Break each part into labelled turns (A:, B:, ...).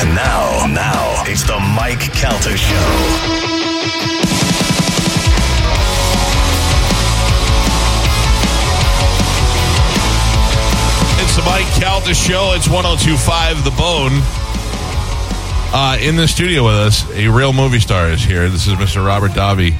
A: And now, now, it's the Mike Calta Show.
B: It's the Mike Calta Show. It's 1025 The Bone. Uh, in the studio with us, a real movie star is here. This is Mr. Robert Davi.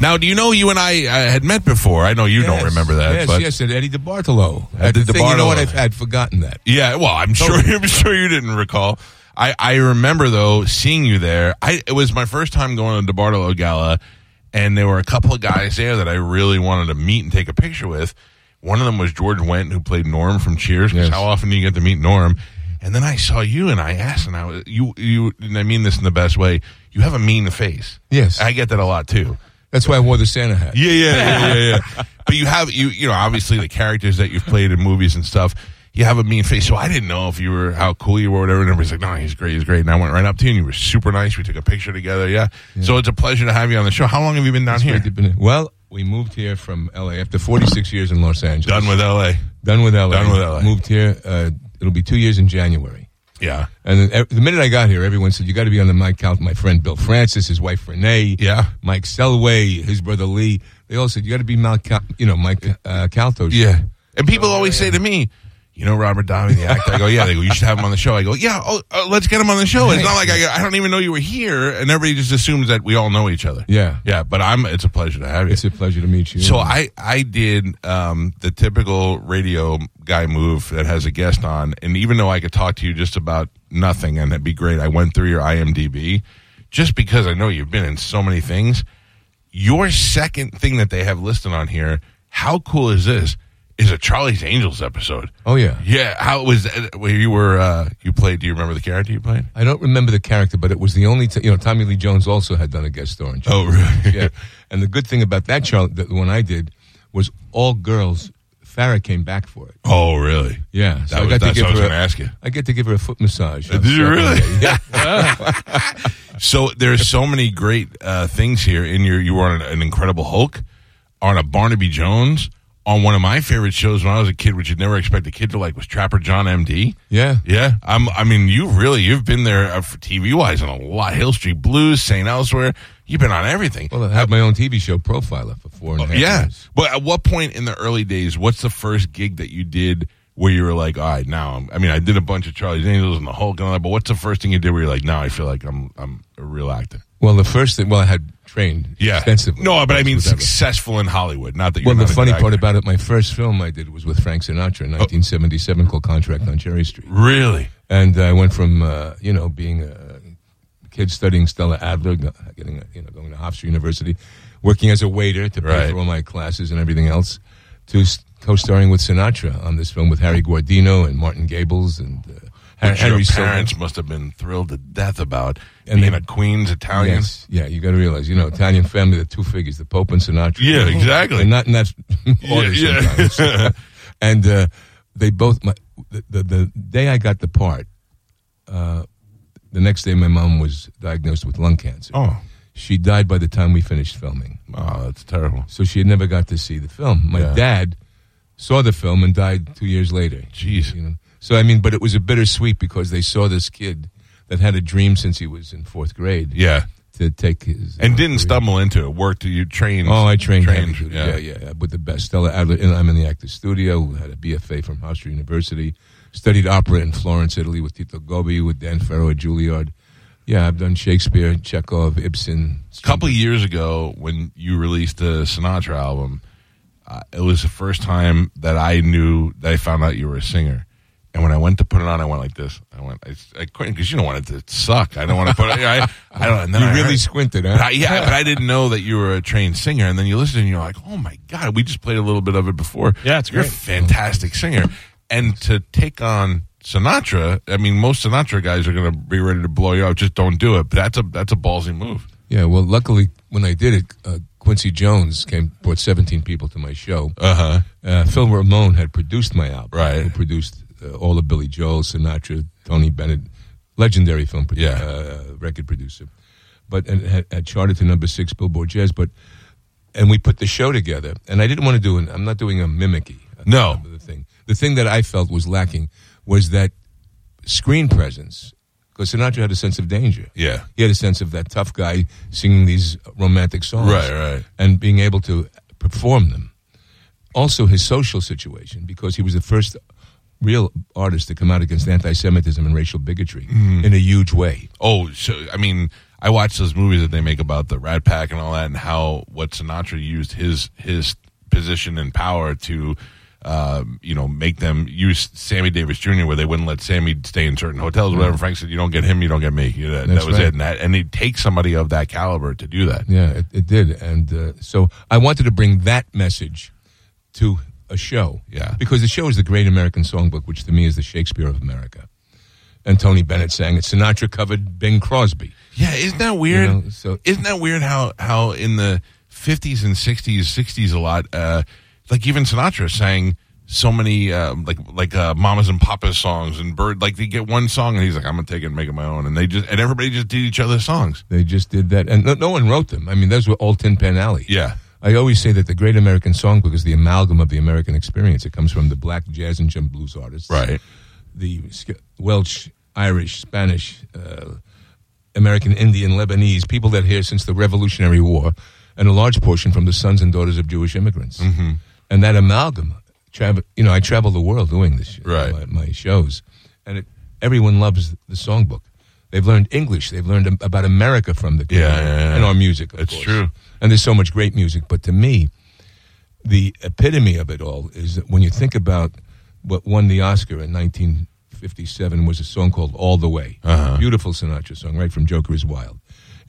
B: Now, do you know you and I uh, had met before? I know you don't remember that.
C: Yes,
B: but
C: yes, at Eddie DeBartolo.
B: At
C: the
B: the
C: thing, you know what? I've had forgotten that.
B: Yeah, well, I'm sure I'm sure you didn't recall. I, I remember though seeing you there. I it was my first time going to DeBartolo Gala, and there were a couple of guys there that I really wanted to meet and take a picture with. One of them was George Wendt, who played Norm from Cheers. Because
C: Yes.
B: how often do you get to meet Norm? And then I saw you, and I asked, and I was you you. And I mean this in the best way. You have a mean face.
C: Yes.
B: I get that a lot too.
C: That's why I wore the Santa hat.
B: Yeah, yeah, yeah, yeah, yeah. but you have you you know obviously the characters that you've played in movies and stuff. You have a mean face, so I didn't know if you were how cool you were, or whatever. And everybody's like, "No, he's great, he's great." And I went right up to you, and you were super nice. We took a picture together. Yeah. So it's a pleasure to have you on the show. How long have you been down
C: It's
B: here?
C: Well, we moved here from L.A. after 46 years in Los Angeles.
B: Done with L.A.
C: Done with L.A.
B: Done with LA.
C: Moved here. Uh, it'll be two years in January.
B: Yeah.
C: And the minute I got here, everyone said, you got to be on the Mike Cal. My friend Bill Francis, his wife Renee,
B: Yeah.
C: Mike Selway, his brother Lee. They all said, you got to be Mike, Cal- you know, Mike uh, Calto.
B: Yeah. And people always say to me, you know Robert Downey, the actor. I go, yeah. They go, you should have him on the show. I go, yeah. Oh, uh, let's get him on the show. It's not like I, I don't even know you were here, and everybody just assumes that we all know each other.
C: Yeah.
B: Yeah. But I'm. It's a pleasure to have you.
C: It's a pleasure to meet you.
B: So I I did um, the typical radio guy move that has a guest on, and even though I could talk to you just about nothing and it'd be great, I went through your IMDb just because I know you've been in so many things. Your second thing that they have listed on here, how cool is this? Is a Charlie's Angels episode.
C: Oh, yeah.
B: Yeah, how it was where you were uh, you played? Do you remember the character you played?
C: I don't remember the character, but it was the only. T- you know, Tommy Lee Jones also had done a guest star in.
B: Oh,
C: Charlie.
B: really?
C: yeah. And the good thing about that Charlie, the one I did, was all girls. Farrah came back for it.
B: Oh, really?
C: Yeah, so
B: That
C: I
B: was-
C: got to
B: that's
C: give
B: what I was
C: her. a-
B: ask you.
C: I get to give her a foot massage.
B: Did you really?
C: Yeah.
B: So there's so many great uh, things here. In your, you were on an, an Incredible Hulk, on a Barnaby Jones, on one of my favorite shows when I was a kid, which you'd never expect a kid to like, was Trapper John MD.
C: yeah.
B: Yeah, I'm. I mean, you really you've been there uh, for TV wise on a lot. Hill Street Blues, St. Elsewhere. You've been on everything.
C: Well, I had my own TV show, Profiler, for four and a half
B: Oh, yeah,
C: years.
B: but at what point in the early days? What's the first gig that you did where you were like, all right, now? I'm, I mean, I did a bunch of Charlie's Angels and the Hulk and all that, but what's the first thing you did where you're like, now I feel like I'm I'm a real actor?
C: Well, the first thing, well, I had trained
B: Yeah.
C: extensively.
B: No, but I mean
C: that.
B: successful in Hollywood. Not that you're
C: Well, the
B: not a
C: funny part about it, my first film I did was with Frank Sinatra in 1977 called Contract on Cherry Street.
B: Really?
C: And I went from, uh, you know, being a kid studying Stella Adler, getting, you know, going to Hofstra University, working as a waiter to pay
B: Right.
C: for all my classes and everything else, to co-starring with Sinatra on this film with Harry Guardino and Martin Gables and uh,
B: Which
C: Henry
B: your parents must have been thrilled to death about
C: And
B: being
C: they-
B: a Queens Italian.
C: Yes, yeah, you got to realize, you know, Italian family, the two figures, the Pope and Sinatra.
B: Yeah, exactly.
C: And not in that order
B: yeah.
C: sometimes. and uh, they both, my, the, the, the day I got the part, uh, the next day my mom was diagnosed with lung cancer.
B: Oh,
C: She died by the time we finished filming.
B: oh, that's terrible.
C: So she had never got to see the film. My
B: Yeah.
C: dad saw the film and died two years later.
B: Jeez.
C: You know? So, I mean, but it was a bittersweet because they saw this kid that had a dream since he was in fourth grade
B: Yeah,
C: to take his.
B: and
C: uh,
B: didn't
C: career.
B: stumble into it. Worked. You trained.
C: Oh, I trained,
B: Trained. yeah.
C: Yeah. yeah, with the best. Stella Adler, I'm in the actor studio. Had a BFA from Hofstra University. Studied opera in Florence, Italy, with Tito Gobbi, with Dan Ferro at Juilliard. Yeah, I've done Shakespeare, Chekhov, Ibsen.
B: A couple of years ago, when you released the Sinatra album, uh, it was the first time that I knew that I found out you were a singer. And when I went to put it on, I went like this. I went, I, I couldn't because you don't want it to suck. I don't want to put it. I, I don't. And then
C: You
B: I
C: really
B: heard-
C: squinted,
B: But I, yeah, but I didn't know that you were a trained singer. And then you listen and you're like, oh my God, we just played a little bit of it before.
D: Yeah, it's
B: You're a
D: great.
B: fantastic singer. And to take on Sinatra, I mean, most Sinatra guys are going to be ready to blow you up. Just don't do it. But that's a that's a ballsy move.
C: Yeah, well, luckily when I did it, uh, Quincy Jones came brought 17 people to my show.
B: Uh-huh.
C: Uh, Phil Ramone had produced my album.
B: Right.
C: Who produced uh, all of Billy Joel, Sinatra, Tony Bennett, legendary film produ-
B: Yeah.
C: uh, record producer. But and had, had charted to number six Billboard Jazz. But and we put the show together. And I didn't want to do an. I'm not doing a mimicky.
B: No.
C: the thing. The thing that I felt was lacking was that screen presence. Because Sinatra had a sense of danger.
B: Yeah.
C: He had a sense of that tough guy singing these romantic songs.
B: Right, right.
C: And being able to perform them. Also, his social situation, because he was the first real artist to come out against anti Semitism and racial bigotry
B: Mm-hmm.
C: in a huge way.
B: Oh, so, I mean, I watched those movies that they make about the Rat Pack and all that, and how what Sinatra used his his position and power to, uh, you know, make them use Sammy Davis Jr. where they wouldn't let Sammy stay in certain hotels. or Whatever Frank said, you don't get him, you don't get me. You know, that, was
C: right.
B: it. And, that, and he takes somebody of that caliber to do that.
C: Yeah, it, it did. And uh, so I wanted to bring that message to a show.
B: Yeah.
C: Because the show is the Great American Songbook, which to me is the Shakespeare of America. And Tony Bennett sang it. Sinatra covered Bing Crosby.
B: Yeah, isn't that weird?
C: You know, so-
B: isn't that weird how how in the fifties and sixties, sixties a lot, uh, like even Sinatra sang so many uh, like like uh, Mamas and Papas songs and Bird. Like they get one song and he's like, I'm gonna take it and make it my own, and they just and everybody just did each other's songs.
C: They just did that. And no, no one wrote them. I mean, those were all Tin Pan Alley.
B: Yeah.
C: I always say that the Great American Songbook is the amalgam of the American experience. It comes from the black jazz and jump blues artists.
B: Right.
C: the Welsh, Irish, Spanish, uh, American Indian, Lebanese, people that here since the Revolutionary War, and a large portion from the sons and daughters of Jewish immigrants. Mm-hmm. And that amalgam, travel, you know, I travel the world doing this,
B: Right.
C: my, my shows, and it, everyone loves the songbook. They've learned English. They've learned about America from the
B: Yeah, yeah, yeah.
C: and our music. Of
B: It's
C: course.
B: true.
C: And there's so much great music. But to me, the epitome of it all is that when you think about what won the Oscar in 1957 was a song called All the Way.
B: Uh-huh.
C: Beautiful Sinatra song, right from Joker is Wild.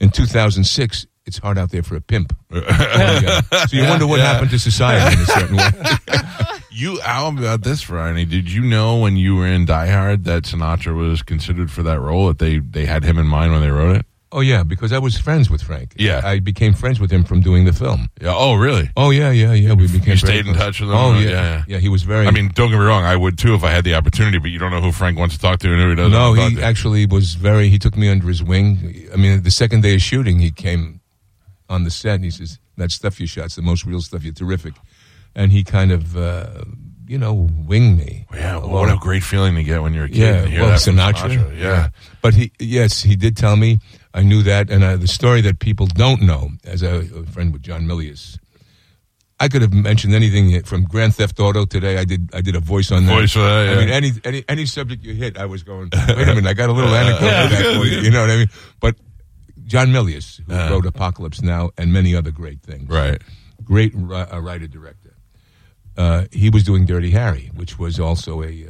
C: In 2006, it's hard out there for a pimp. So you wonder what
B: Yeah.
C: happened to society in a certain way.
B: You how about this, Friday? Did you know when you were in Die Hard that Sinatra was considered for that role? That they they had him in mind when they wrote it?
C: Oh, yeah, because I was friends with Frank.
B: Yeah.
C: I became friends with him from doing the film.
B: Yeah. Oh, really?
C: Oh, yeah, yeah, yeah. We became
B: You stayed in touch with him?
C: Oh,
B: Uh,
C: yeah.
B: yeah.
C: Yeah, he was very.
B: I mean, don't get me wrong. I would too if I had the opportunity. But you don't know who Frank wants to talk to and who he doesn't.
C: No,
B: want to
C: he
B: to.
C: actually was very. He took me under his wing. I mean, the second day of shooting, he came on the set and he says, "That stuff you shot's the most real stuff. You're terrific." And he kind of, uh, you know, winged me.
B: Yeah,
C: Well,
B: what a great feeling to get when you're a kid.
C: yeah,
B: and hear
C: well,
B: that from
C: Sinatra.
B: Yeah.
C: but he, yes, he did tell me. I knew that, and uh, the story that people don't know, as a, a friend with John Milius. I could have mentioned anything from Grand Theft Auto today. I did. I did a voice on that.
B: Voice for that,
C: I mean, any any any subject you hit, I was going. Wait a minute, I got a little anecdote for that. You know what I mean? But John Milius, who
B: Uh.
C: wrote Apocalypse Now and many other great things,
B: Right.
C: great uh, writer director. Uh, he was doing Dirty Harry, which was also a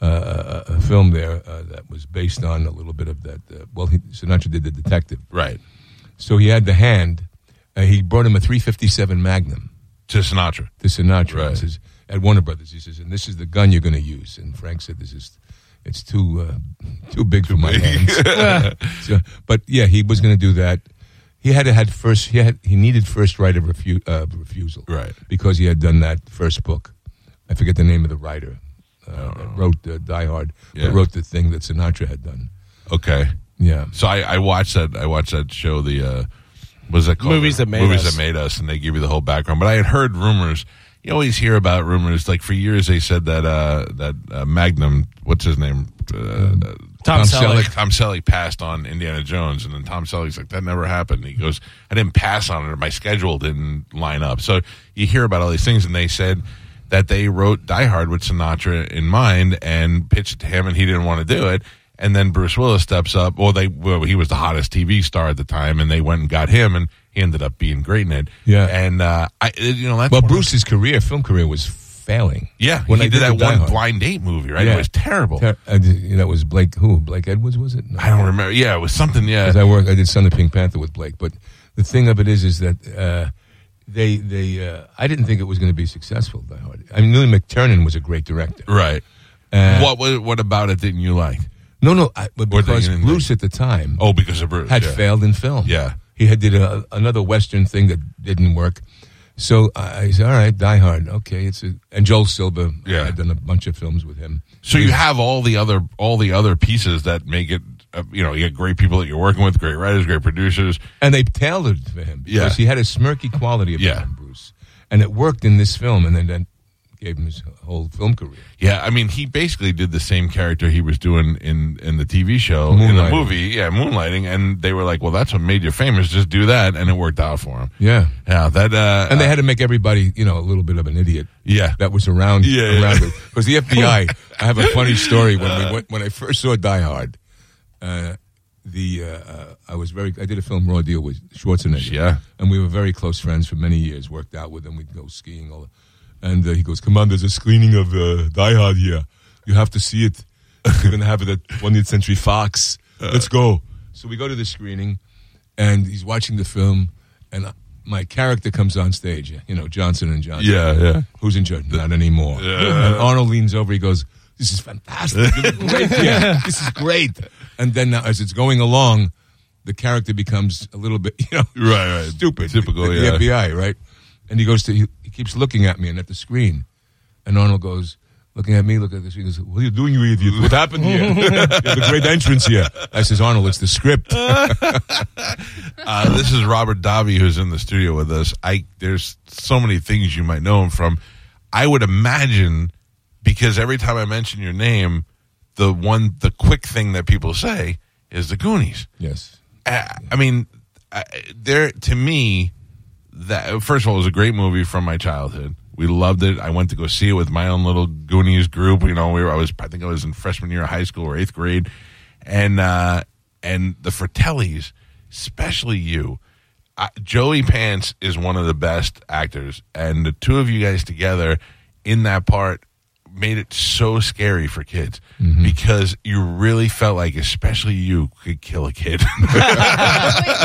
C: uh, uh, a film there uh, that was based on a little bit of that. Uh, well, he, Sinatra did the detective,
B: Right.
C: so he had the hand. Uh, he brought him a 357 Magnum
B: To Sinatra.
C: to Sinatra.
B: Right.
C: Says at Warner Brothers. He says, and this is the gun you're going to use. And Frank said, this is it's too uh, too big for my hands. So, but yeah, he was going to do that. He had to had first. He had he needed first right of refu- uh, refusal,
B: Right.
C: Because he had done that first book. I forget the name of the writer uh, that wrote uh, Die Hard,
B: Yeah.
C: but wrote the thing that Sinatra had done.
B: Okay.
C: Yeah.
B: So I, I watched that. I watched that show. The uh, what was that called?
D: Movies That Made
B: movies
D: Us.
B: that made us, and they give you the whole background. But I had heard rumors. You always hear about rumors. Like for years, they said that uh, that uh, Magnum. What's his name? Uh,
D: Tom,
C: Tom
D: Selleck.
C: Selleck.
B: Tom Selleck passed on Indiana Jones, and then Tom Selleck's like, "That never happened." He goes, "I didn't pass on it. Or my schedule didn't line up." So you hear about all these things, and they said that they wrote Die Hard with Sinatra in mind and pitched it to him, and he didn't want to do it. And then Bruce Willis steps up. Well, they well, he was the hottest TV star at the time, and they went and got him, and he ended up being great in it.
C: Yeah.
B: and uh, I, you know, that's
C: Well, Bruce's career, film career, was failing.
B: yeah,
C: when
B: he
C: I
B: did, that one
C: Hard.
B: blind date movie, right?
C: Yeah.
B: It was terrible.
C: Ter- I did- that was Blake. Who? Blake Edwards was it? No.
B: I don't remember. Yeah, it was something. Yeah,
C: I worked. I did Son of Pink Panther with Blake. But the thing of it is, is that uh, they they. Uh, I didn't think it was going to be successful. Die Hard. I mean, Louis McTiernan was a great director.
B: right.
C: Uh,
B: what what about it didn't you like?
C: No, no, I, but because Bruce at the time
B: Oh, because of Bruce
C: had
B: yeah.
C: failed in film.
B: Yeah.
C: He had did a, another Western thing that didn't work. So I said, "All right, Die Hard, okay." It's a, and Joel Silver.
B: Yeah.
C: I've done a bunch of films with him.
B: So you have all the other all the other pieces that make it. Uh, you know, you get great people that you're working with, great writers, great producers.
C: and they tailored for him because
B: Yeah.
C: he had a smirky quality about
B: Yeah.
C: him, Bruce, and it worked in this film, and then that gave him his whole film career.
B: Yeah, I mean, he basically did the same character he was doing in in the TV show, in the movie. Yeah, moonlighting, and they were like, "Well, that's what made you famous. Just do that," and it worked out for him.
C: Yeah,
B: Yeah, that. Uh,
C: and they had to make everybody, you know, a little bit of an idiot.
B: Yeah.
C: that was around.
B: Yeah, yeah.
C: around it because the FBI. I have a funny story when we went when I first saw Die Hard. Uh, the uh, uh, I was very I did a film Raw Deal with Schwarzenegger.
B: Yeah.
C: and we were very close friends for many years. Worked out with him. We'd go skiing all. And uh, he goes, "Come on, there's a screening of uh, Die Hard here. You have to see it. We're gonna have it at 20th Century Fox. Let's go." So we go to the screening, and he's watching the film, and uh, my character comes on stage. You know, Johnson and Johnson.
B: Yeah, yeah.
C: Who's in charge? Not anymore. And Arnold leans over. He goes, "This is fantastic. This is great. Yeah, this is great." And then now, as it's going along, the character becomes a little bit, you know,
B: Right, right.
C: stupid.
B: Typical,
C: the,
B: yeah.
C: the FBI, right? And he goes to, he, he keeps looking at me and at the screen, and Arnold goes. Looking at me, look at the screen. He goes, "What are you doing, you idiot? What happened here? you have a great entrance here." I says, "Arnold, it's the script."
B: Uh, this is Robert Davi who's in the studio with us. I there's so many things you might know him from. I would imagine because every time I mention your name, the one the quick thing that people say is the Goonies.
C: yes.
B: I, I mean, I, there to me, that first of all, it was a great movie from my childhood. We loved it. I went to go see it with my own little Goonies group. You know, we were, I was I think I was in freshman year of high school or eighth grade, and uh, and the Fratellis, especially you. Joey Pants is one of the best actors, and the two of you guys together in that part made it so scary for kids mm-hmm. because you really felt like, especially you, could kill a kid.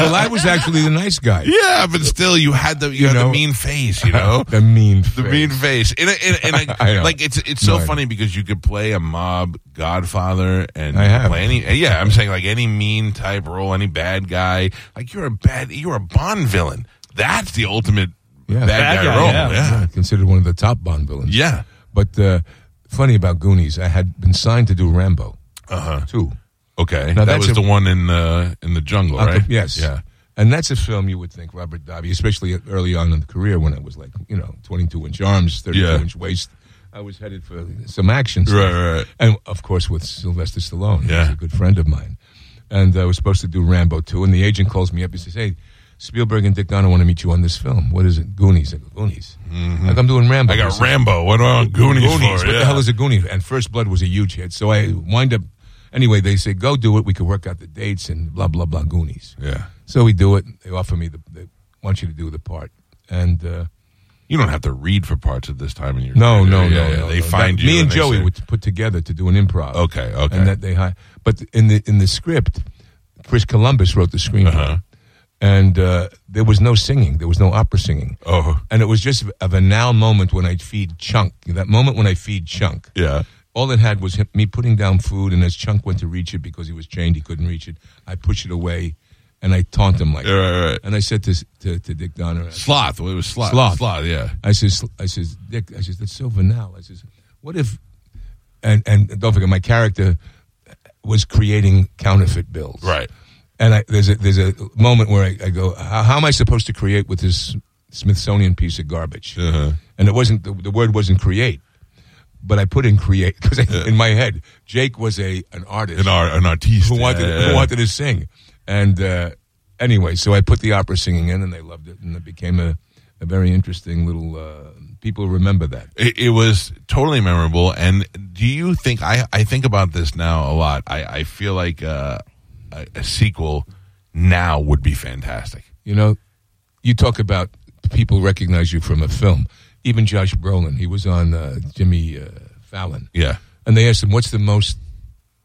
C: Well, I was actually the nice guy.
B: yeah, but still, you had the you,
C: You
B: had the mean face, you know.
C: the mean, face.
B: The mean face, in a, in a, in a-
C: I
B: like it's it's so
C: No,
B: funny because you could play a mob godfather and
C: I have.
B: play any yeah I'm saying like any mean type role, any bad guy. Like you're a bad you're a Bond villain. That's the ultimate
C: Yeah.
B: bad,
D: Bad
B: guy,
D: guy,
B: role.
D: yeah.
B: Yeah,
C: considered one of the top Bond villains.
B: yeah.
C: But uh, funny about Goonies, I had been signed to do Rambo
B: Uh huh.
C: too.
B: Okay,
C: Now
B: that was
C: a-
B: the one in uh, in the jungle, right?
C: Yes.
B: Yeah.
C: And that's a film you would think Robert Davi, especially early on in the career when I was like, you know, 22 inch arms, 32
B: Yeah.
C: inch waist. I was headed for some action stuff.
B: Right, right.
C: And of course with Sylvester Stallone.
B: Yeah.
C: A good friend of mine. And I was supposed to do Rambo 2. And the agent calls me up and says, hey, Spielberg and Dick Donner want to meet you on this film. What is it? Goonies. I go, Goonies. Like I'm doing Rambo.
B: Mm-hmm. I got Rambo. What do I want Goonies, for?
C: What
B: yeah.
C: the hell is a Goonie? And First Blood was a huge hit. So I wind up. Anyway, they say go do it. We could work out the dates and blah blah blah. Goonies.
B: yeah.
C: So we do it. They offer me the. They want you to do the part. And uh,
B: You don't have to read for parts at this time in your
C: no,
B: career.
C: no,
B: Yeah,
C: no,
B: yeah.
C: no.
B: They
C: no.
B: find
C: That-
B: you.
C: Me and Joey
B: say-
C: would put together to do an improv.
B: Okay, okay.
C: And that they hi But in the in the script, Chris Columbus wrote the screenplay,
B: Uh-huh.
C: And uh, there was no singing. There was no opera singing.
B: Oh,
C: And it was just a now moment when I'd feed Chunk. That moment when I feed Chunk.
B: yeah.
C: All it had was him, me putting down food, and as Chunk went to reach it because he was chained, he couldn't reach it. I push it away, and I taunt him like.
B: Yeah, right, right.
C: And I said to to, to Dick Donner, I
B: Sloth. Well, it was sloth.
C: Sloth.
B: Sloth. Yeah.
C: I says, I says, Dick, I says that's so banal. I says, what if? And and don't forget, my character was creating counterfeit bills,
B: Right.
C: And I, there's a there's a moment where I, I go, how, how am I supposed to create with this Smithsonian piece of garbage?
B: Uh-huh.
C: And it wasn't the, the word wasn't create, but I put in create because in my head, Jake was a an artist
B: An art, an artiste.
C: who wanted
B: Yeah, yeah.
C: who wanted to sing, and uh, anyway, so I put the opera singing in, and they loved it, and it became a, a very interesting little. Uh, people remember that.
B: It, it was totally memorable. And do you think I? I think about this now a lot. I, I feel like uh, a, a sequel now would be fantastic.
C: You know, you talk about people recognize you from a film. Even Josh Brolin, he was on uh, Jimmy uh, Fallon,
B: Yeah.
C: and they asked him, "What's the most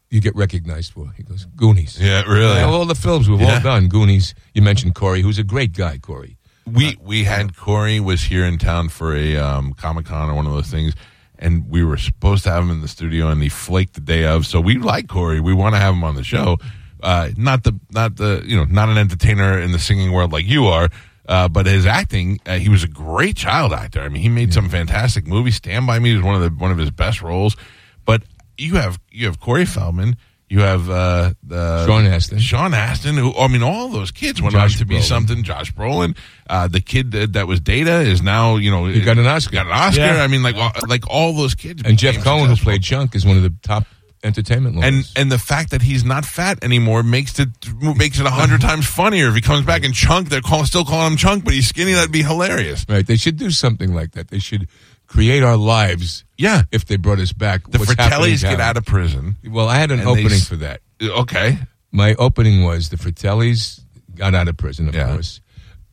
C: you get recognized for?" He goes, "Goonies."
B: Yeah. Really.
C: Of all the films we've
B: Yeah.
C: all done, Goonies. You mentioned Corey, who's a great guy. Corey.
B: we we had Corey was here in town for a um, Comic Con or one of those things, and we were supposed to have him in the studio, and he flaked the day of. So we like Corey. We want to have him on the show. Uh, not the not the you know not an entertainer in the singing world like you are. Uh, but his acting, uh, he was a great child actor. I mean, he made some fantastic movies. Stand by Me was one of the one of his best roles. But you have you have Corey Feldman, you have uh, the
C: Sean Astin.
B: Sean Astin. Who I mean, all those kids went
C: Josh
B: on to be
C: Brolin.
B: something. Josh Brolin, uh, the kid that, that was Data is now you know
C: He got an Oscar.
B: Got an Oscar.
D: Yeah.
B: I mean, like all, like all those kids.
C: And Jeff Cohen, who played Chunk, is one of the top entertainment
B: And and the fact that he's not fat anymore makes it makes it a hundred times funnier. If he comes back in chunk, they're call, still calling him chunk, but he's skinny. That'd be hilarious.
C: right? They should do something like that. They should create our lives
B: Yeah,
C: if they brought us back.
B: the Fratellis get out of prison.
C: Well, I had an
B: and they
C: opening for that.
B: Okay,
C: My opening was the Fratellis got out of prison, of
B: Yeah.
C: course.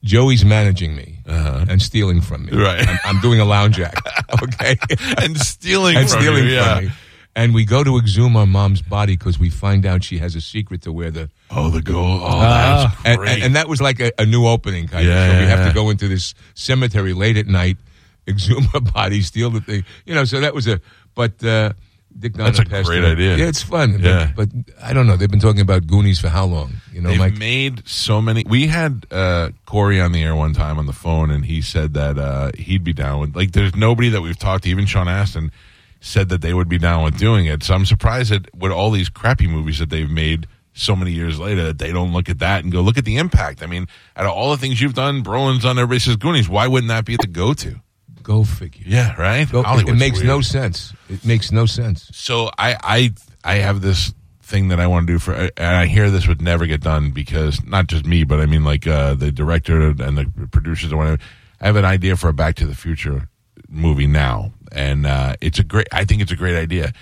C: Joey's managing me
B: Uh-huh.
C: and stealing from me.
B: Right.
C: I'm, I'm doing a lounge act. Okay.
B: and stealing
C: and
B: from
C: stealing
B: you, yeah.
C: from me. And we go to exhume our mom's body because we find out she has a secret to where the
B: Oh, the gold Oh, that's
C: and,
B: great.
C: and, and that was like a, a new opening kind
B: Yeah,
C: of. So we have to go into this cemetery late at night, exhume her body, steal the thing. You know, so that was a. But uh, Dick Donner
B: That's a great
C: away.
B: idea.
C: Yeah, it's fun.
B: Yeah.
C: But, but I don't know. They've been talking about Goonies for how long? You know,
B: They've
C: Mike.
B: made so many. We had uh, Corey on the air one time on the phone, and he said that uh, he'd be down with. Like, there's nobody that we've talked to, even Sean Astin, said that they would be down with doing it. So I'm surprised that with all these crappy movies that they've made so many years later, that they don't look at that and go, look at the impact. I mean, out of all the things you've done, Brolin's on everybody says Goonies. Why wouldn't that be the go-to?
C: Go figure.
B: Yeah, right.
C: Go, it makes
B: weird.
C: no sense. It makes no sense.
B: So I I I have this thing that I want to do for, and I hear this would never get done because not just me, but I mean like uh, the director and the producers or whatever. I have an idea for a Back to the Future movie now, and uh, it's a great. I think it's a great idea,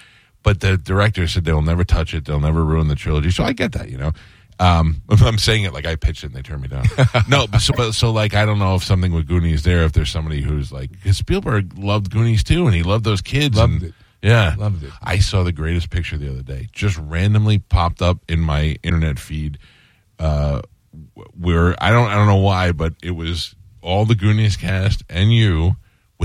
B: but the director said they'll never touch it. They'll never ruin the trilogy. So I get that, you know. Um, I'm saying it like I pitched it and they turned me down. no, but so, but so like I don't know if something with Goonies there. If there's somebody who's like, because Spielberg loved Goonies too, and he loved those kids.
C: Loved
B: and-
C: it.
B: Yeah,
C: Loved it.
B: I saw the greatest picture the other day. Just randomly popped up in my internet feed. Uh, where I don't I don't know why, but it was all the Goonies cast and you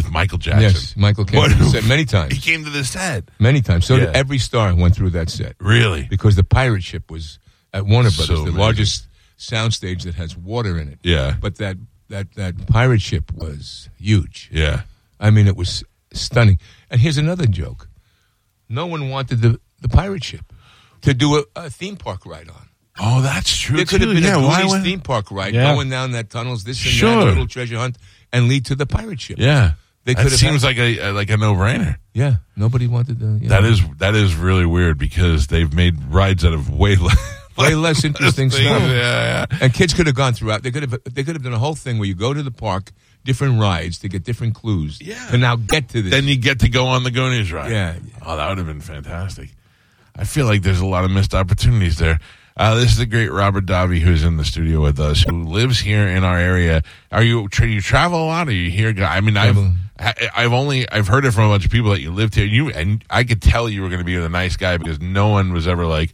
B: with Michael Jackson.
C: Yes, Michael came
B: What-
C: to the set many times.
B: He came to the set.
C: Many times. So
B: Yeah.
C: did every star went through that set.
B: Really?
C: because the pirate ship was at Warner
B: So
C: Brothers, the
B: amazing.
C: largest soundstage that has water in it.
B: Yeah.
C: But that that that pirate ship was huge.
B: Yeah.
C: I mean, it was stunning. And here's another joke: no one wanted the the pirate ship to do a, a theme park ride on.
B: Oh, that's true.
C: There could have been
B: yeah,
C: a
B: why
C: Goonies
B: would-
C: theme park ride
D: Yeah.
C: going down that tunnels, this and that,
B: Sure.
C: a little treasure hunt, and lead to the pirate ship.
B: Yeah.
C: They
B: that
C: have
B: seems
C: had-
B: like a like a no brainer.
C: yeah. Nobody wanted. You
B: That is that is really weird because they've made rides out of way less
C: way less interesting
B: things.
C: stuff.
B: Yeah, yeah.
C: And kids could have gone throughout. They could have. They could have done a whole thing where you go to the park, different rides to get different clues.
B: Yeah.
C: To now get to this.
B: Then you get to go on the Goonies ride.
C: Yeah.
B: Oh, that would have been fantastic. I feel like there's a lot of missed opportunities there. Uh, this is the great Robert Davi who's in the studio with us, who lives here in our area. Are you tra- you travel a lot? Are you here? I mean, I've. I- I've only I've heard it from a bunch of people that you lived here. You and I could tell you were going to be a nice guy because no one was ever like.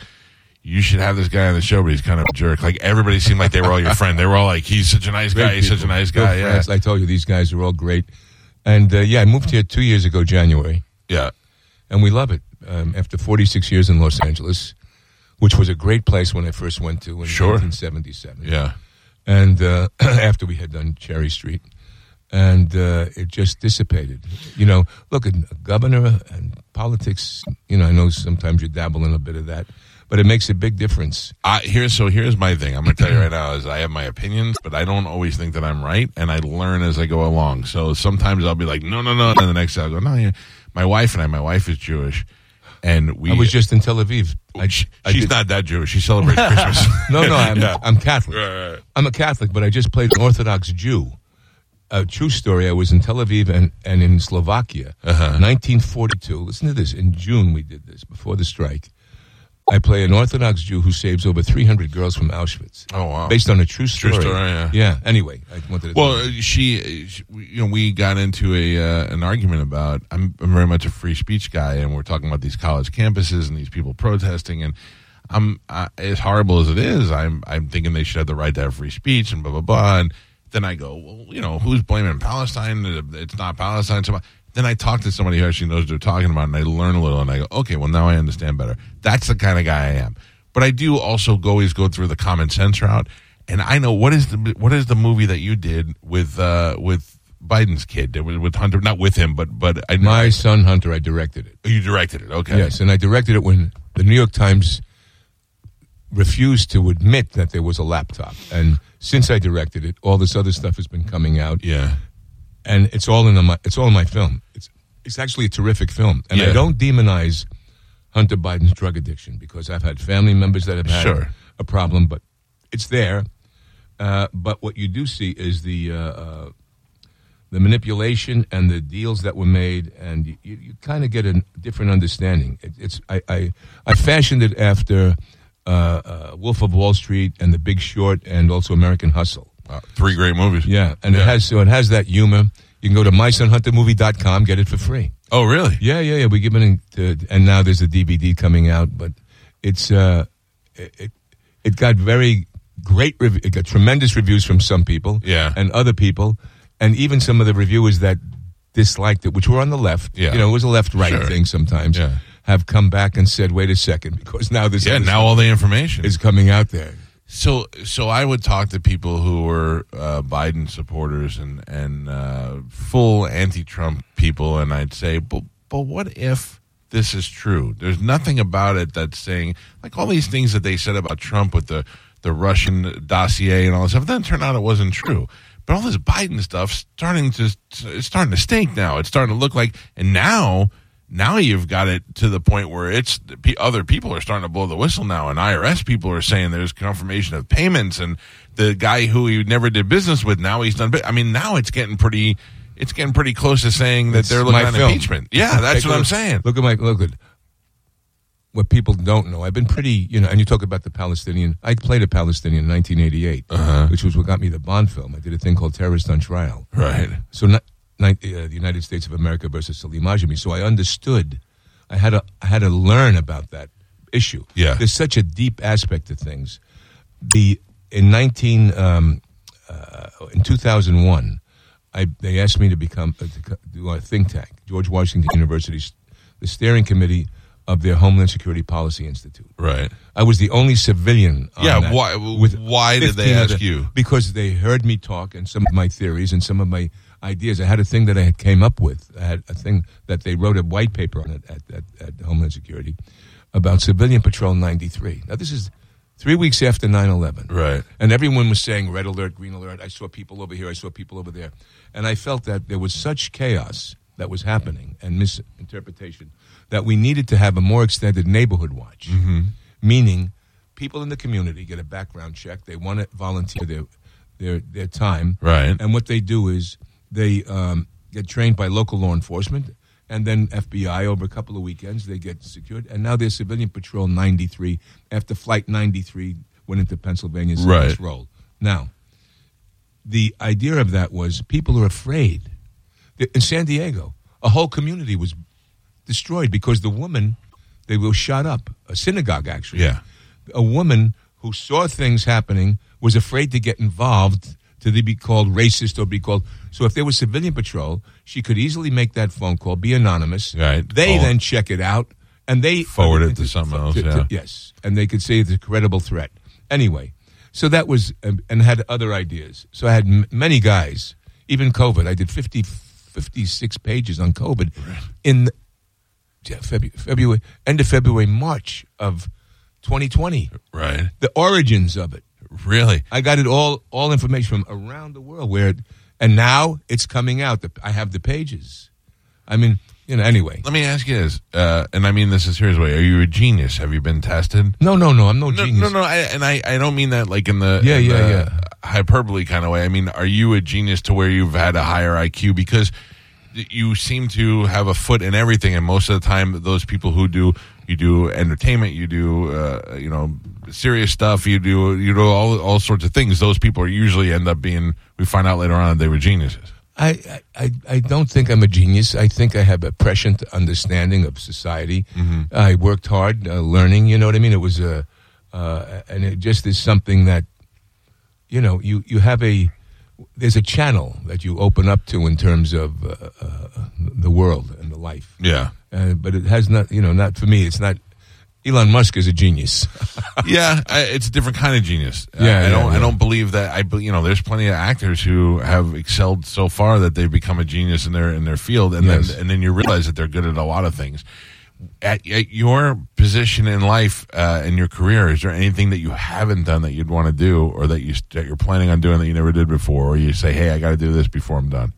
B: You should have this guy on the show, but he's kind of a jerk. Like everybody seemed like they were all your friend. They were all like, "He's such a nice
C: Great
B: guy. He's such a nice guy." Yeah,
C: friends. I told you these guys are all great. And uh, yeah, I moved here two years ago, January,
B: yeah.
C: and we love it. Um, after 46 years in Los Angeles, which was a great place when I first went to in
B: Sure.
C: 1977.
B: Yeah.
C: and uh, after we had done Cherry Street, and uh, it just dissipated. You know, look, at governor and politics. You know, I know sometimes you dabble in a bit of that, but it makes a big difference.
B: I, here's so here's my thing. I'm going to tell you right now is I have my opinions, but I don't always think that I'm right, and I learn as I go along. So sometimes I'll be like, no, no, no, and the next day I'll go, no. Yeah. My wife and I, my wife is Jewish, and we.
C: I was just in Tel Aviv. I,
B: She-
C: I
B: she's
C: did-
B: not that Jewish. She celebrates Christmas.
C: No, no, I'm,
B: Yeah.
C: I'm Catholic.
B: Right, right.
C: I'm a Catholic, but I just played an Orthodox Jew. A true story. I was in Tel Aviv and, and in Slovakia,
B: Uh-huh.
C: 1942. Listen to this. In June, we did this before the strike. I play an Orthodox Jew who saves over 300 girls from Auschwitz.
B: Oh, wow.
C: Based on a true
B: True
C: story.
B: story, yeah.
C: Yeah. Anyway, I wanted to.
B: Well, she, she, you know, we got into a uh, an argument about. I'm, I'm very much a free speech guy, and we're talking about these college campuses and these people protesting. And I'm uh, as horrible as it is. I'm I'm thinking they should have the right to have free speech and blah blah blah. And then I go, well, you know, who's blaming Palestine? It's not Palestine. So then I talk to somebody who actually knows what they're talking about, and I learn a little, and I go, okay, well now I understand better. That's the kind of guy I am. But I do also go always go through the common sense route, and I know what is the what is the movie that you did with uh, with Biden's kid with, with Hunter, not with him, but but I
C: My son Hunter, I directed it.
B: you directed it. Okay,
C: Yes, and I directed it when the New York Times refused to admit that there was a laptop. And since I directed it, all this other stuff has been coming out,
B: yeah,
C: and it's all in the, my it's all in my film. It's it's actually a terrific film, and
B: Yeah.
C: I don't demonize Hunter Biden's drug addiction because I've had family members that have had
B: Sure.
C: a problem, but it's there. Uh, but what you do see is the uh, uh, the manipulation and the deals that were made, and you, you, kind of get a different understanding. It, it's I, I I fashioned it after Wolf of Wall Street and The Big Short, and also American Hustle.
B: Uh, three great movies.
C: Yeah, and
B: Yeah.
C: it has so it has that humor. You can go to mysonhuntermovie.com, get it for free.
B: Oh, really?
C: Yeah, yeah, yeah. We give it, to, and now there's a DVD coming out, but it's uh, it it, got very great. Rev- it got tremendous reviews from some people,
B: Yeah.
C: and other people, and even some of the reviewers that disliked it, which were on the left.
B: Yeah.
C: you know, it was a left-right
B: Sure.
C: thing sometimes.
B: Yeah.
C: Have come back and said, "Wait a second, because now this
B: Yeah. Now all the information
C: is coming out there."
B: So, so I would talk to people who were uh, Biden supporters and and uh, full anti-Trump people, and I'd say, but but what if this is true? There's nothing about it that's saying like all these things that they said about Trump with the the Russian dossier and all this stuff. Then it turned out it wasn't true. But all this Biden stuff starting to it's starting to stink now. It's starting to look like, and now now you've got it to the point where it's other people are starting to blow the whistle now, and IRS people are saying there's confirmation of payments, and the guy who he never did business with now he's done. I mean, now it's getting pretty. It's getting pretty close to saying that
C: It's
B: they're looking at
C: film.
B: impeachment. Yeah, that's
C: Take
B: what I'm saying.
C: Look at my look at what people don't know. I've been pretty, you know, and you talk about the Palestinian. I played a Palestinian in 1988,
B: Uh-huh.
C: which was what got me the Bond film. I did a thing called Terrorist on Trial.
B: Right.
C: So, uh, the United States of America versus Salim Ajami. So I understood. I had to I had to learn about that issue.
B: Yeah.
C: There's such a deep aspect to things. The in 19 um, uh, in 2001, I they asked me to become uh, to do a think tank, George Washington University's the steering committee of their Homeland Security Policy Institute.
B: Right.
C: I was the only civilian. On
B: Yeah,
C: that
B: why- why did they ask
C: the-
B: you?
C: Because they heard me talk and some of my theories and some of my ideas. I had a thing that I had came up with. I had a thing that they wrote a white paper on it at, at, at Homeland Security about Civilian Patrol 93. Now, this is three weeks after 9 11.
B: Right.
C: And everyone was saying red alert, green alert. I saw people over here. I saw people over there. And I felt that there was such chaos that was happening and misinterpretation that we needed to have a more extended neighborhood watch. Mm-hmm. Meaning, people in the community get a background check. They want to volunteer their, their, their time.
B: Right.
C: And what they do is they um, get trained by local law enforcement. And then FBI over a couple of weekends they get secured, and now they're civilian patrol 93 after flight 93 went into Pennsylvania's
B: Right.
C: role. Now, the idea of that was people are afraid. In San Diego, a whole community was destroyed because the woman, they were shot up, a synagogue actually.
B: Yeah.
C: A woman who saw things happening was afraid to get involved to they be called racist or be called. So if there was civilian patrol, she could easily make that phone call, be anonymous.
B: Right.
C: They then check it out and they
B: Forward it to something else, yeah.
C: yes, and they could say it's a credible threat. Anyway, so that was um, and had other ideas. So I had m- many guys, even COVID. I did 50, 56 pages on COVID in yeah, February, February, end of February, March of 2020.
B: Right.
C: The origins of it.
B: Really.
C: I got it all, all information from around the world. Where, it, and now it's coming out. The, I have the pages. I mean, you know. Anyway,
B: Let me ask you this, uh, and I mean this a serious way. Are you a genius? Have you been tested?
C: no, no, no. I'm no,
B: No,
C: genius.
B: no, no. I, and I, I don't mean that like in the
C: Yeah,
B: in
C: yeah,
B: the
C: yeah.
B: hyperbole kind of way. I mean, are you a genius to where you've had a higher IQ because you seem to have a foot in everything, and most of the time, those people who do you do entertainment, you do uh, you know serious stuff, you do you do all all sorts of things. Those people are usually end up being. We find out later on that they were geniuses.
C: I, I, I don't think I'm a genius. I think I have a prescient understanding of society. I worked hard uh, learning. You know what I mean? It was a, uh, and it just is something that, you know, you you have a there's a channel that you open up to in terms of uh, uh, the world and the life.
B: Yeah.
C: Uh, but it has not, you know, not for me. It's not. Elon Musk is a genius.
B: yeah, I, it's a different kind of genius.
C: Yeah,
B: I, I don't. I
C: yeah.
B: don't believe that. I, you know, there's plenty of actors who have excelled so far that they've become a genius in their in their field, and
C: Yes.
B: then and then you realize that they're good at a lot of things. At, at your position in life uh, in your career, is there anything that you haven't done that you'd want to do, or that you that you're planning on doing that you never did before, or you say, "Hey, I got to do this before I'm done."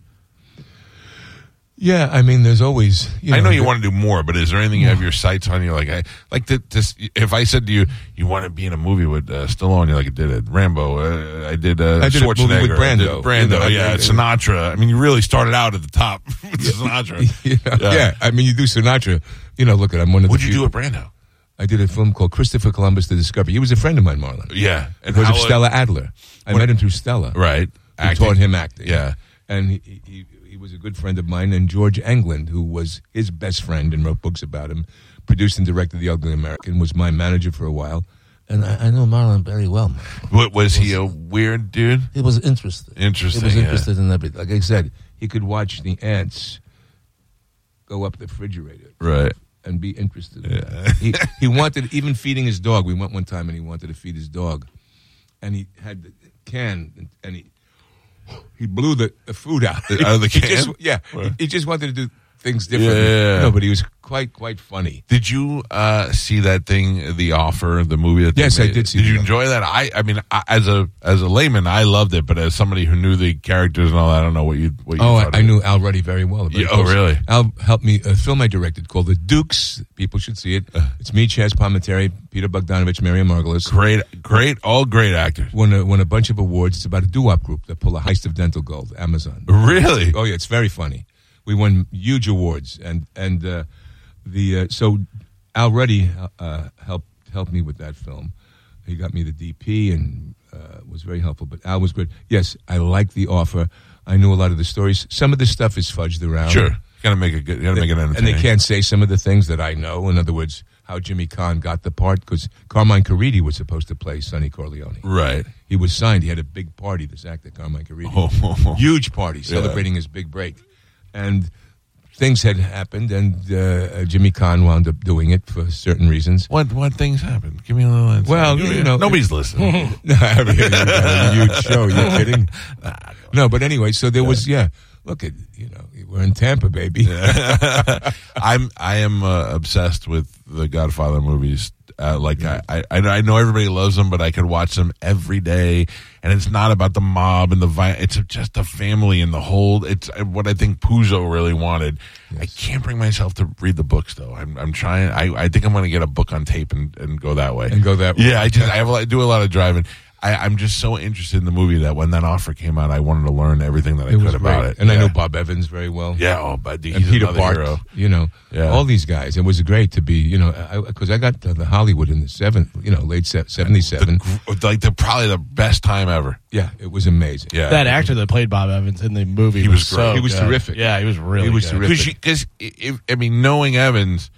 C: Yeah, I mean, there's always. You
B: I know you want to do more, but is there anything you have your sights on? You're like, I like to, this. If I said to you, you want to be in a movie with uh, Stallone, you're like, I did it. Rambo, uh, I did. Uh,
C: I did a movie with
B: Schwarzenegger, I did
C: Brando.
B: Brando,
C: You know,
B: yeah,
C: I-
B: Sinatra. I mean, you really started out at the top with Sinatra.
C: You know, yeah. I mean, you do Sinatra. You know, look at I'm one of
B: What'd you
C: few-
B: do at Brando?
C: I did a film called Christopher Columbus: The Discovery. He was a friend of mine, Marlon.
B: Yeah, and
C: because of Stella Adler. I met him through Stella.
B: Right,
C: Who
B: Acting.
C: taught him acting.
B: Yeah.
C: and he, he he was a good friend of mine. And George Englund, who was his best friend and wrote books about him, produced and directed The Ugly American, was my manager for a while. And I, I know Marlon very well.
B: What was he a weird dude?
C: He was interested.
B: Interesting,
C: He was
B: yeah.
C: interested in everything. Like I said, he could watch the ants go up the refrigerator
B: Right.
C: and be interested. In that. He he wanted even feeding his dog. We went one time and he wanted to feed his dog, and he had the can and he he blew the, the food out
B: Out of the
C: He
B: can?
C: just- yeah,
B: Right.
C: he, he just wanted to do things differently.
B: Yeah.
C: No, but he was quite quite funny.
B: Did you uh, see that thing, The Offer, the movie? That
C: Yes, I did see
B: Did you enjoy that? I, I mean, I, as a as a layman, I loved it, but as somebody who knew the characters and all that, I don't know what you what you.
C: Oh, I, I knew Al Ruddy very well.
B: Yeah, oh, really?
C: Al helped me a film I directed called The Dukes. People should see it.
B: Uh.
C: It's me, Chaz Palminteri, Peter Bogdanovich, Miriam Margolyes.
B: Great, great, all great actors.
C: Won a, won a bunch of awards. It's about a doo-wop group that pull a heist of dental gold. Amazon.
B: Really?
C: Oh yeah, it's very funny. We won huge awards, and and uh, the uh, so Al Ruddy uh, helped helped me with that film. He got me the DP and uh, was very helpful. But Al was good. Yes, I like the offer. I knew a lot of the stories. Some of the stuff is fudged around.
B: Sure, got to make it good. Got to make it
C: and they can't say some of the things that I know. In other words, how Jimmy Caan got the part because Carmine Caridi was supposed to play Sonny Corleone.
B: Right.
C: He was signed. He had a big party. This actor, Carmine Caridi,
B: Oh.
C: huge party celebrating his big break, and things had happened, and uh, Jimmy Caan wound up doing it for certain reasons.
B: What what things happened? Give me a little insight.
C: Well,
B: me
C: you know-
B: nobody's listening.
C: No, I mean, you got a huge show. You kidding? No, but anyway, so there was yeah. Look at you know we're in Tampa, baby.
B: I'm I am uh, obsessed with the Godfather movies. Uh, like I, I I know everybody loves them, but I could watch them every day. And it's not about the mob and the violence. It's just the family and the whole. It's uh, what I think Puzo really wanted. I can't bring myself to read the books though. I'm I'm trying. I, I think I'm going to get a book on tape and, and go that way.
C: And go that way.
B: Yeah, I just I have a lot, I do a lot of driving. I, I'm just so interested in the movie that when that offer came out, I wanted to learn everything that I
C: It
B: could about
C: great.
B: it.
C: and I
B: Yeah.
C: know Bob Evans very well.
B: Yeah, oh, but he's
C: and Peter
B: another
C: Bart,
B: hero.
C: you know,
B: Yeah.
C: all these guys. It was great to be, you know, because I, got to the Hollywood in the seventh, you know, late se- seventy-seven.
B: gr- like the probably the best time ever.
C: yeah, it was amazing.
B: Yeah,
D: That actor that played Bob Evans in the movie
B: He
D: was,
B: was great.
D: so
C: He was
D: good.
C: terrific.
D: Yeah, he was really
C: He was
D: good.
C: terrific.
B: because because I mean, knowing Evans,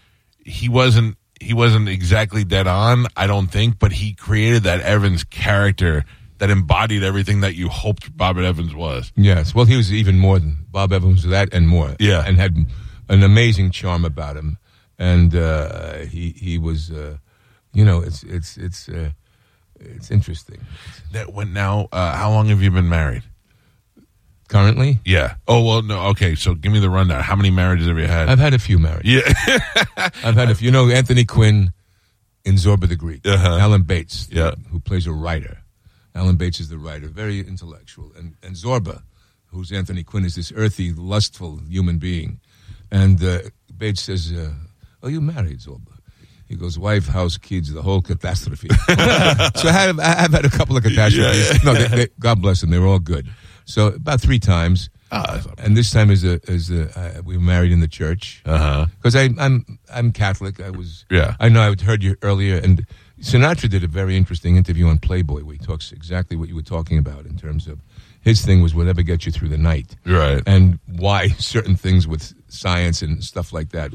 B: he wasn't he wasn't exactly dead on. I don't think, but he created that Evans character that embodied everything that you hoped Bob Evans was.
C: Yes. Well, he was even more than Bob Evans was that and more.
B: Yeah.
C: And had an amazing charm about him. And uh, he he was, uh, you know, it's it's it's uh, it's interesting.
B: That went now. Uh, how long have you been married?
C: Currently,
B: Yeah. Oh well, no. Okay, so give me the rundown. How many marriages have you had?
C: I've had a few marriages.
B: yeah.
C: I've had a few. You know, Anthony Quinn in Zorba the Greek.
B: Uh-huh.
C: Alan Bates,
B: Yeah.
C: who plays a writer. Alan Bates is the writer, very intellectual. And, and Zorba, who's Anthony Quinn, is this earthy, lustful human being. And uh, Bates says, uh, "Oh, you married Zorba?" He goes, "Wife, house, kids, the whole catastrophe." so I have, I have had a couple of catastrophes. No, they, they, God bless them, they were all good. So about three times.
B: Bad.
C: and this time is a is a uh, we were married in the church
B: Uh
C: because I I'm I'm Catholic. I was
B: Yeah.
C: I know I heard you earlier, and Sinatra did a very interesting interview on Playboy where he talks exactly what you were talking about in terms of his thing was whatever gets you through the night.
B: Right.
C: And why certain things with science and stuff like that.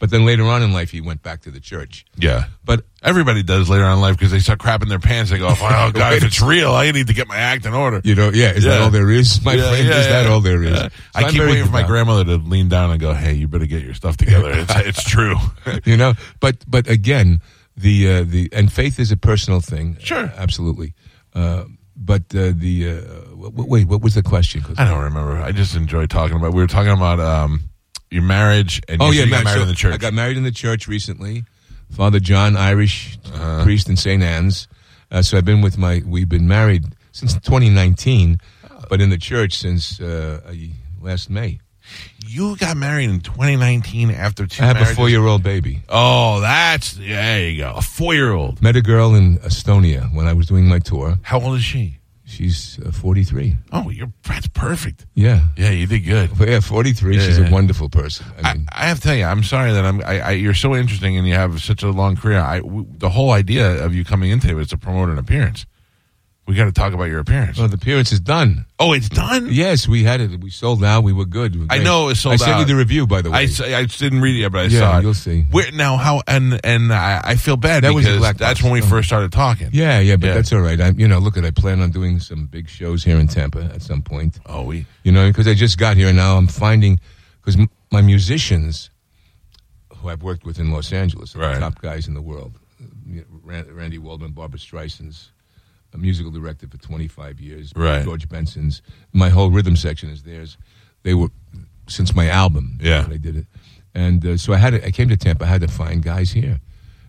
C: But then later on in life, he went back to the church.
B: Yeah.
C: But
B: Everybody does later on in life because they start crapping their pants. They go, "Oh God, if it's real, I need to get my act in order."
C: you know, yeah, is that all there is, my
B: Yeah,
C: friend?
B: yeah,
C: is that
B: yeah.
C: all there is?
B: Yeah.
C: So
B: I
C: I'm
B: keep waiting for my grandmother to lean down and go, "Hey, you better get your stuff together. It's, it's true."
C: you know but but again the uh, the and faith is a personal thing
B: Sure.
C: absolutely uh, but uh, the uh, w- wait what was the question?
B: I don't remember. I just enjoy talking about. We were talking about um, your marriage and
C: oh
B: you,
C: yeah
B: you got
C: man,
B: married
C: so
B: in the church.
C: i got married in the church recently father john irish
B: Uh-huh.
C: priest in st anne's uh, so i've been with my we've been married since 2019 but in the church since uh, last may
B: you got married in 2019 after two
C: i have
B: marriages.
C: a four-year-old baby
B: Oh, that's yeah, there you go. A four-year-old.
C: met a girl in estonia when i was doing my tour
B: How old is she?
C: she's uh, 43
B: Oh, you're that's perfect.
C: yeah
B: Yeah, you did good.
C: Yeah, 43. She's
B: Yeah.
C: a wonderful person. I
B: I, I have to tell you, I'm sorry that I'm. I, I, you're so interesting, and you have such a long career. I, w- the whole idea of you coming in today was to promote an appearance. We got to talk about your appearance.
C: well, the appearance is done.
B: oh, it's done.
C: Yes, we had it. We sold out. We were good. We were
B: I know it was sold
C: I sent
B: out.
C: you the review, by the way.
B: I, s- I didn't read it yet, but I
C: Yeah,
B: saw it.
C: you'll see.
B: Where, now, how and and I, I feel bad
C: That was
B: because
C: black
B: that's when we
C: Oh.
B: first started talking.
C: yeah, yeah, but
B: Yeah.
C: that's all right. I, you know, look at. I plan on doing some big shows here in Tampa at some point.
B: Oh, we.
C: You know, because I just got here and now. I'm finding because m- my musicians, who I've worked with in Los Angeles, are
B: Right.
C: the top guys in the world. You know, Ran- Randy Waldman, Barbra Streisand's a musical director for 25 years.
B: Right.
C: George Benson's. My whole rhythm section is theirs. They were since my album.
B: Yeah.
C: they did it, and uh, so I had. To, I came to Tampa. I had to find guys here,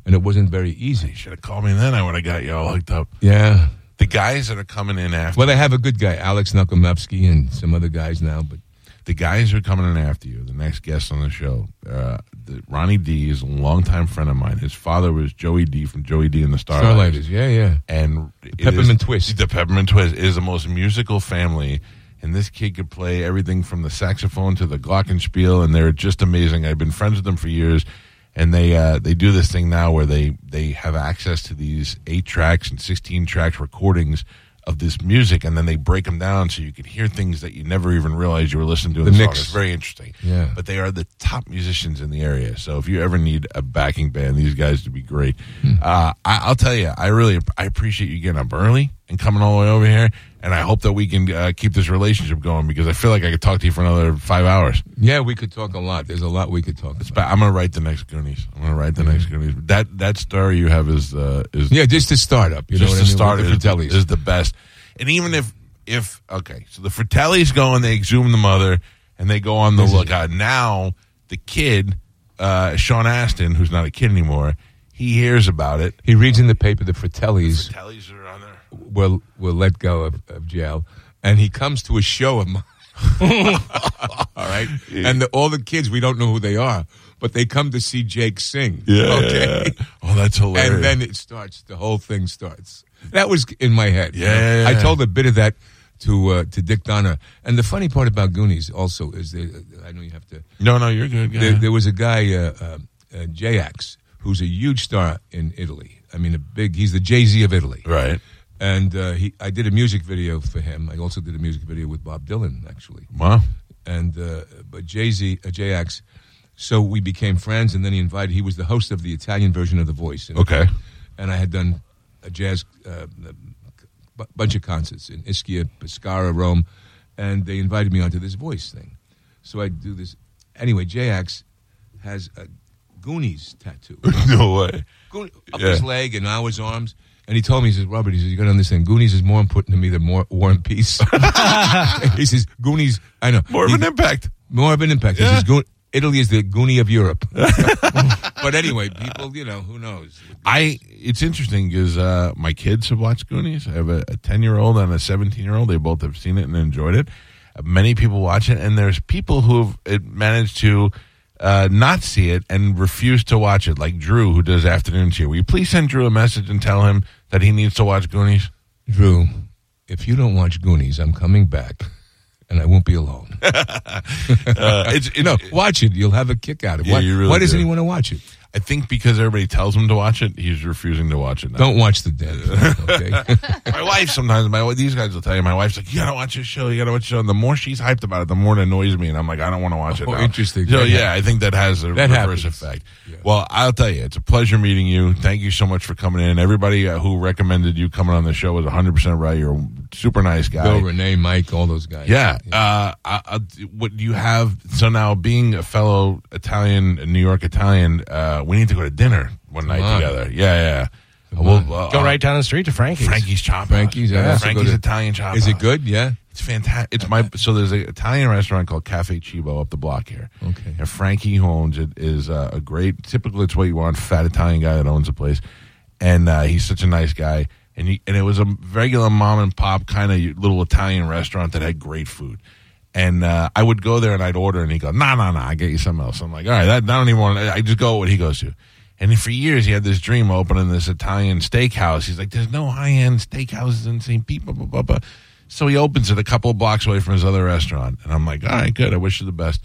C: and it wasn't very
B: You
C: easy.
B: should have called me then. I would have got you all hooked up.
C: Yeah.
B: The guys that are coming in after
C: Well, I have a good guy, Alex Nukomevsky, and some other guys now, but.
B: The guys are coming in after you, the next guest on the show, uh, the, Ronnie D is a longtime friend of mine. His father was Joey Dee from Joey Dee and the Starliters.
C: Starliters, yeah, yeah.
B: And
C: Peppermint
B: is-
C: Twist.
B: The Peppermint Twist is the most musical family. And this kid could play everything from the saxophone to the glockenspiel, and they're just amazing. I've been friends with them for years, and they uh, they do this thing now where they they have access to these eight tracks and sixteen tracks recordings of this music, and then they break them down so you can hear things that you never even realized you were listening to. In
C: The
B: the song.
C: mix.
B: It's very interesting.
C: Yeah.
B: But they are the top musicians in the area. So if you ever need a backing band, these guys would be great.
C: Hmm.
B: Uh, I, I'll tell you, I really I appreciate you getting up early and coming all the way over here. And I hope that we can uh, keep this relationship going because I feel like I could talk to you for another five hours.
C: Yeah, we could talk a lot. There's a lot we could talk about.
B: I'm gonna write the next Goonies. I'm gonna write the next Goonies. That that story you have is uh, is
C: Yeah, just to start up. You know
B: just
C: what
B: to
C: I mean?
B: start is,
C: the Fratellis.
B: is the best. And even if if okay, so the Fratellis go and they exhume the mother and they go on the lookout. Now the kid, uh, Sean Astin, who's not a kid anymore, he hears about it.
C: he reads in the paper the Fratellis
B: Fratellis are on there.
C: Will will let go of, of jail, and he comes to a show of mine. all right, and the, all the kids we don't know who they are, but they come to see Jake sing. Yeah, okay,
B: Oh, that's hilarious.
C: and then it starts. The whole thing starts. That was in my head. you
B: Yeah,
C: know?
B: yeah,
C: I told a bit of that to uh, to Dick Donner, and the funny part about Goonies also is that I know you have to.
B: no, no, you're good.
C: There, there was a guy, uh, uh, uh, J-Ax, who's a huge star in Italy. I mean, a big. He's the Jay Z of Italy.
B: right.
C: And uh, he, I did a music video for him. I also did a music video with Bob Dylan, actually.
B: Wow.
C: And uh, but Jay Z, uh, J-Ax. So we became friends, and then he invited. He was the host of the Italian version of The Voice. And,
B: Okay.
C: And I had done a jazz, uh, a bunch of concerts in Ischia, Pescara, Rome, and they invited me onto this voice thing. So I do this. Anyway, J-Ax has a Goonies tattoo
B: no way.
C: Up
B: Yeah.
C: his leg and now his arms. And he told me, he says, Robert, he says, you got to understand, Goonies is more important to me than more War and Peace. he says, Goonies, I know.
B: More of an impact.
C: more of an impact. He says, Goon- Italy is the Goonie of Europe. but anyway, people, you know, who knows?
B: I it's interesting because uh, my kids have watched Goonies. I have a ten year old and a seventeen year old. They both have seen it and enjoyed it. Many people watch it, and there's people who have it managed to uh, not see it and refuse to watch it, like Drew, who does afternoon cheer. Will you please send Drew a message and tell him that he needs to watch Goonies?
C: Drew, if you don't watch Goonies, I'm coming back and I won't be alone.
B: Uh, it's, it's
C: no, watch it. You'll have a kick out of it.
B: Yeah,
C: why,
B: really
C: why doesn't
B: do.
C: he want to watch it?
B: I think because everybody tells him to watch it, he's refusing to watch it. Now.
C: Don't watch the dead. Okay.
B: my wife sometimes, my these guys will tell you. My wife's like, "You gotta watch this show. You gotta watch the show." And the more she's hyped about it, the more it annoys me, and I'm like, I don't want to watch it.
C: Oh,
B: now.
C: interesting.
B: So
C: That
B: yeah, I think that has a
C: That
B: reverse
C: happens.
B: effect. Well, I'll tell you, it's a pleasure meeting you. Thank you so much for coming in. Everybody uh, who recommended you coming on the show was 100 percent right. You're a super nice guy.
C: Bill, Renee, Mike, all those guys.
B: Yeah. Uh, I, I, what do you have? So now, being a fellow Italian, New York Italian, uh, we need to go to dinner one night
C: on.
B: together. Yeah, yeah. Well, uh,
D: Go right down the street to Frankie's.
B: Frankie's Chop.
C: Frankie's, I
B: Yeah,
C: also go
B: Frankie's
C: to-
B: Italian Chop.
C: Is it good? Yeah.
B: It's fantastic. It's my so there's an Italian restaurant called Cafe Chibo up the block here.
C: Okay.
B: And Frankie who owns it is uh, a great, typical. It's what you want, fat Italian guy that owns the place, and uh, he's such a nice guy. And he, and it was a regular mom and pop kind of little Italian restaurant that had great food. And uh, I would go there and I'd order, and he'd go, "No, no, no, I get you something else." I'm like, "All right, that, I don't even want." I just go what he goes to. And for years, he had this dream of opening this Italian steakhouse. He's like, "There's no high end steakhouses in St. Pete." Blah, blah, blah, blah. So he opens it a couple of blocks away from his other restaurant, and I'm like, "All right, good. I wish you the best."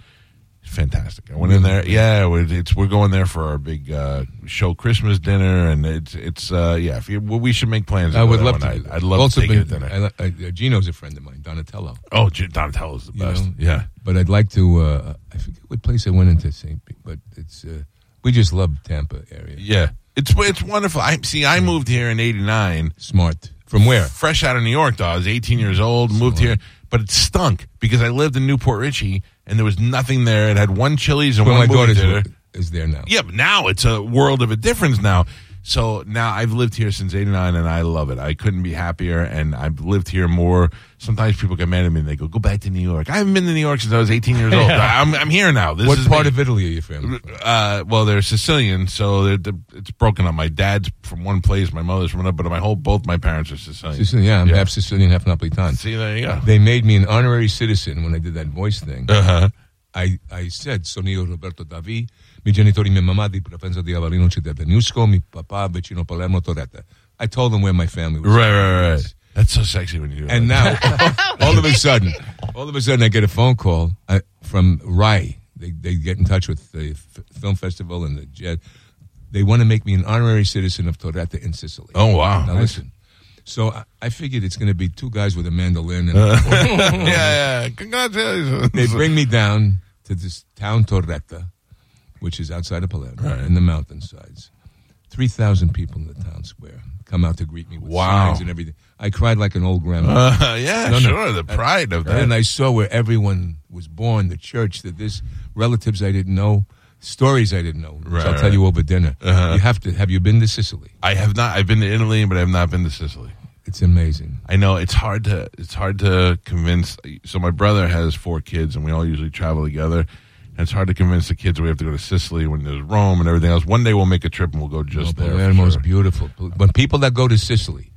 B: Fantastic. I went in there. Yeah, we- it's we're going there for our big uh, show Christmas dinner, and it's it's uh, yeah. If you, well, we should make plans.
C: I would love to.
B: night. I'd love
C: also
B: to take
C: been,
B: dinner.
C: I, li- uh, Gino's a friend of mine, Donatello.
B: oh, J- Donatello's the
C: you
B: best.
C: know?
B: Yeah.
C: But I'd like to. Uh, I forget what place I went into St. Pete, but it's. Uh, we just love Tampa area.
B: Yeah, it's it's wonderful. I see. I moved here in '89,
C: Smart. From where?
B: fresh out of New York. Though I was 18 years old, moved here, but it stunk because I lived in New Port Richey and there was nothing there. It had one Chili's and
C: Well,
B: one
C: my
B: movie
C: daughter's
B: theater.
C: is there now.
B: Yeah, but now it's a world of a difference now. So now I've lived here since '89 and I love it. I couldn't be happier, and I've lived here more. Sometimes people get mad at me and they go, "Go back to New York." I haven't been to New York since I was 18 years old. I'm, I'm here now. This
C: What
B: is
C: part
B: me.
C: of Italy are you from?
B: Uh, well, they're Sicilian, so they're, they're, it's broken up. My dad's from one place, my mother's from another, but my whole both my parents are Sicilian.
C: Sicilian, yeah, I'm half Sicilian, half Napolitan.
B: See, there you go.
C: They made me an honorary citizen when I did that voice thing.
B: Uh-huh.
C: I, I said, sono io Roberto Davi, mi genitori, mia mamma di Provenza di Avellino, città Nusco, mi papà vicino Palermo, Torretta. I told them where my family was.
B: Right, right, right. That's so sexy when you do
C: And now, all of a sudden, all of a sudden, I get a phone call uh, from RAI. They, they get in touch with the f- film festival and the jet. They want to make me an honorary citizen of Torretta in Sicily.
B: Oh, wow.
C: Now listen. So I, I figured it's going to be two guys with a mandolin, and
B: yeah, yeah. Congratulations.
C: they bring me down to this town Torretta, which is outside of Palermo, in the mountainsides. Three thousand people in the town square come out to greet me with
B: Wow.
C: signs and everything. I cried like an old grandma.
B: Uh, yeah,
C: No, no.
B: sure. The pride of that.
C: And I saw where everyone was born, the church, that this relatives I didn't know, stories I didn't know. which
B: Right,
C: I'll
B: right.
C: tell you over dinner.
B: Uh-huh.
C: You have to. Have you been to Sicily?
B: I have not. I've been to Italy, but I have not been to Sicily.
C: It's amazing.
B: I know it's hard to it's hard to convince. So my brother has four kids, and we all usually travel together. And it's hard to convince the kids we have to go to Sicily when there's Rome and everything else. One day we'll make a trip and we'll go just
C: Oh,
B: there.
C: Palermo's
B: sure.
C: beautiful. When people that go to Sicily,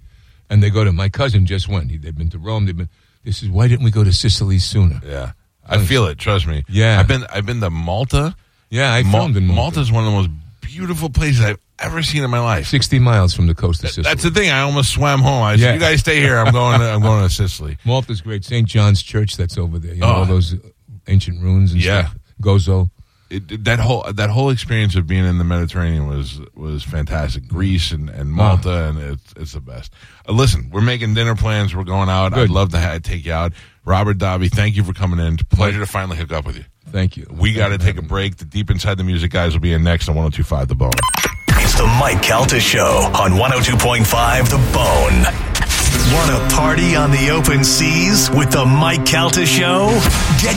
C: and they go to my cousin just went. He, they've been to Rome. They've been. This is why didn't we go to Sicily sooner?
B: Yeah, I feel it. Trust me.
C: Yeah.
B: I've been I've been to Malta.
C: Yeah, I
B: Mal-
C: filmed in Malta.
B: Malta's one of the most beautiful places I've ever seen in my life.
C: Sixty miles from the coast of Sicily.
B: That's the thing. I almost swam home. I said,
C: Yeah.
B: "You guys stay here. I'm going. To, I'm going to Sicily."
C: Malta's great. St. John's Church that's over there. You know,
B: Oh.
C: all those ancient ruins and
B: Yeah.
C: stuff. Gozo.
B: It, it- that whole that whole experience of being in the Mediterranean was was fantastic. Greece and, and Malta, and it's it's the best. Uh, listen, we're making dinner plans. We're going out. I'd love to ha- take you out. Robert Davi, thank you for coming in. Pleasure to finally hook up with you.
C: Thank you.
B: We got to take a break. The Deep Inside the Music guys will be in next on 1025 The Bone.
A: It's the Mike Calta Show on 102.5 The Bone. Want to party on the open seas with the Mike Calta Show? Get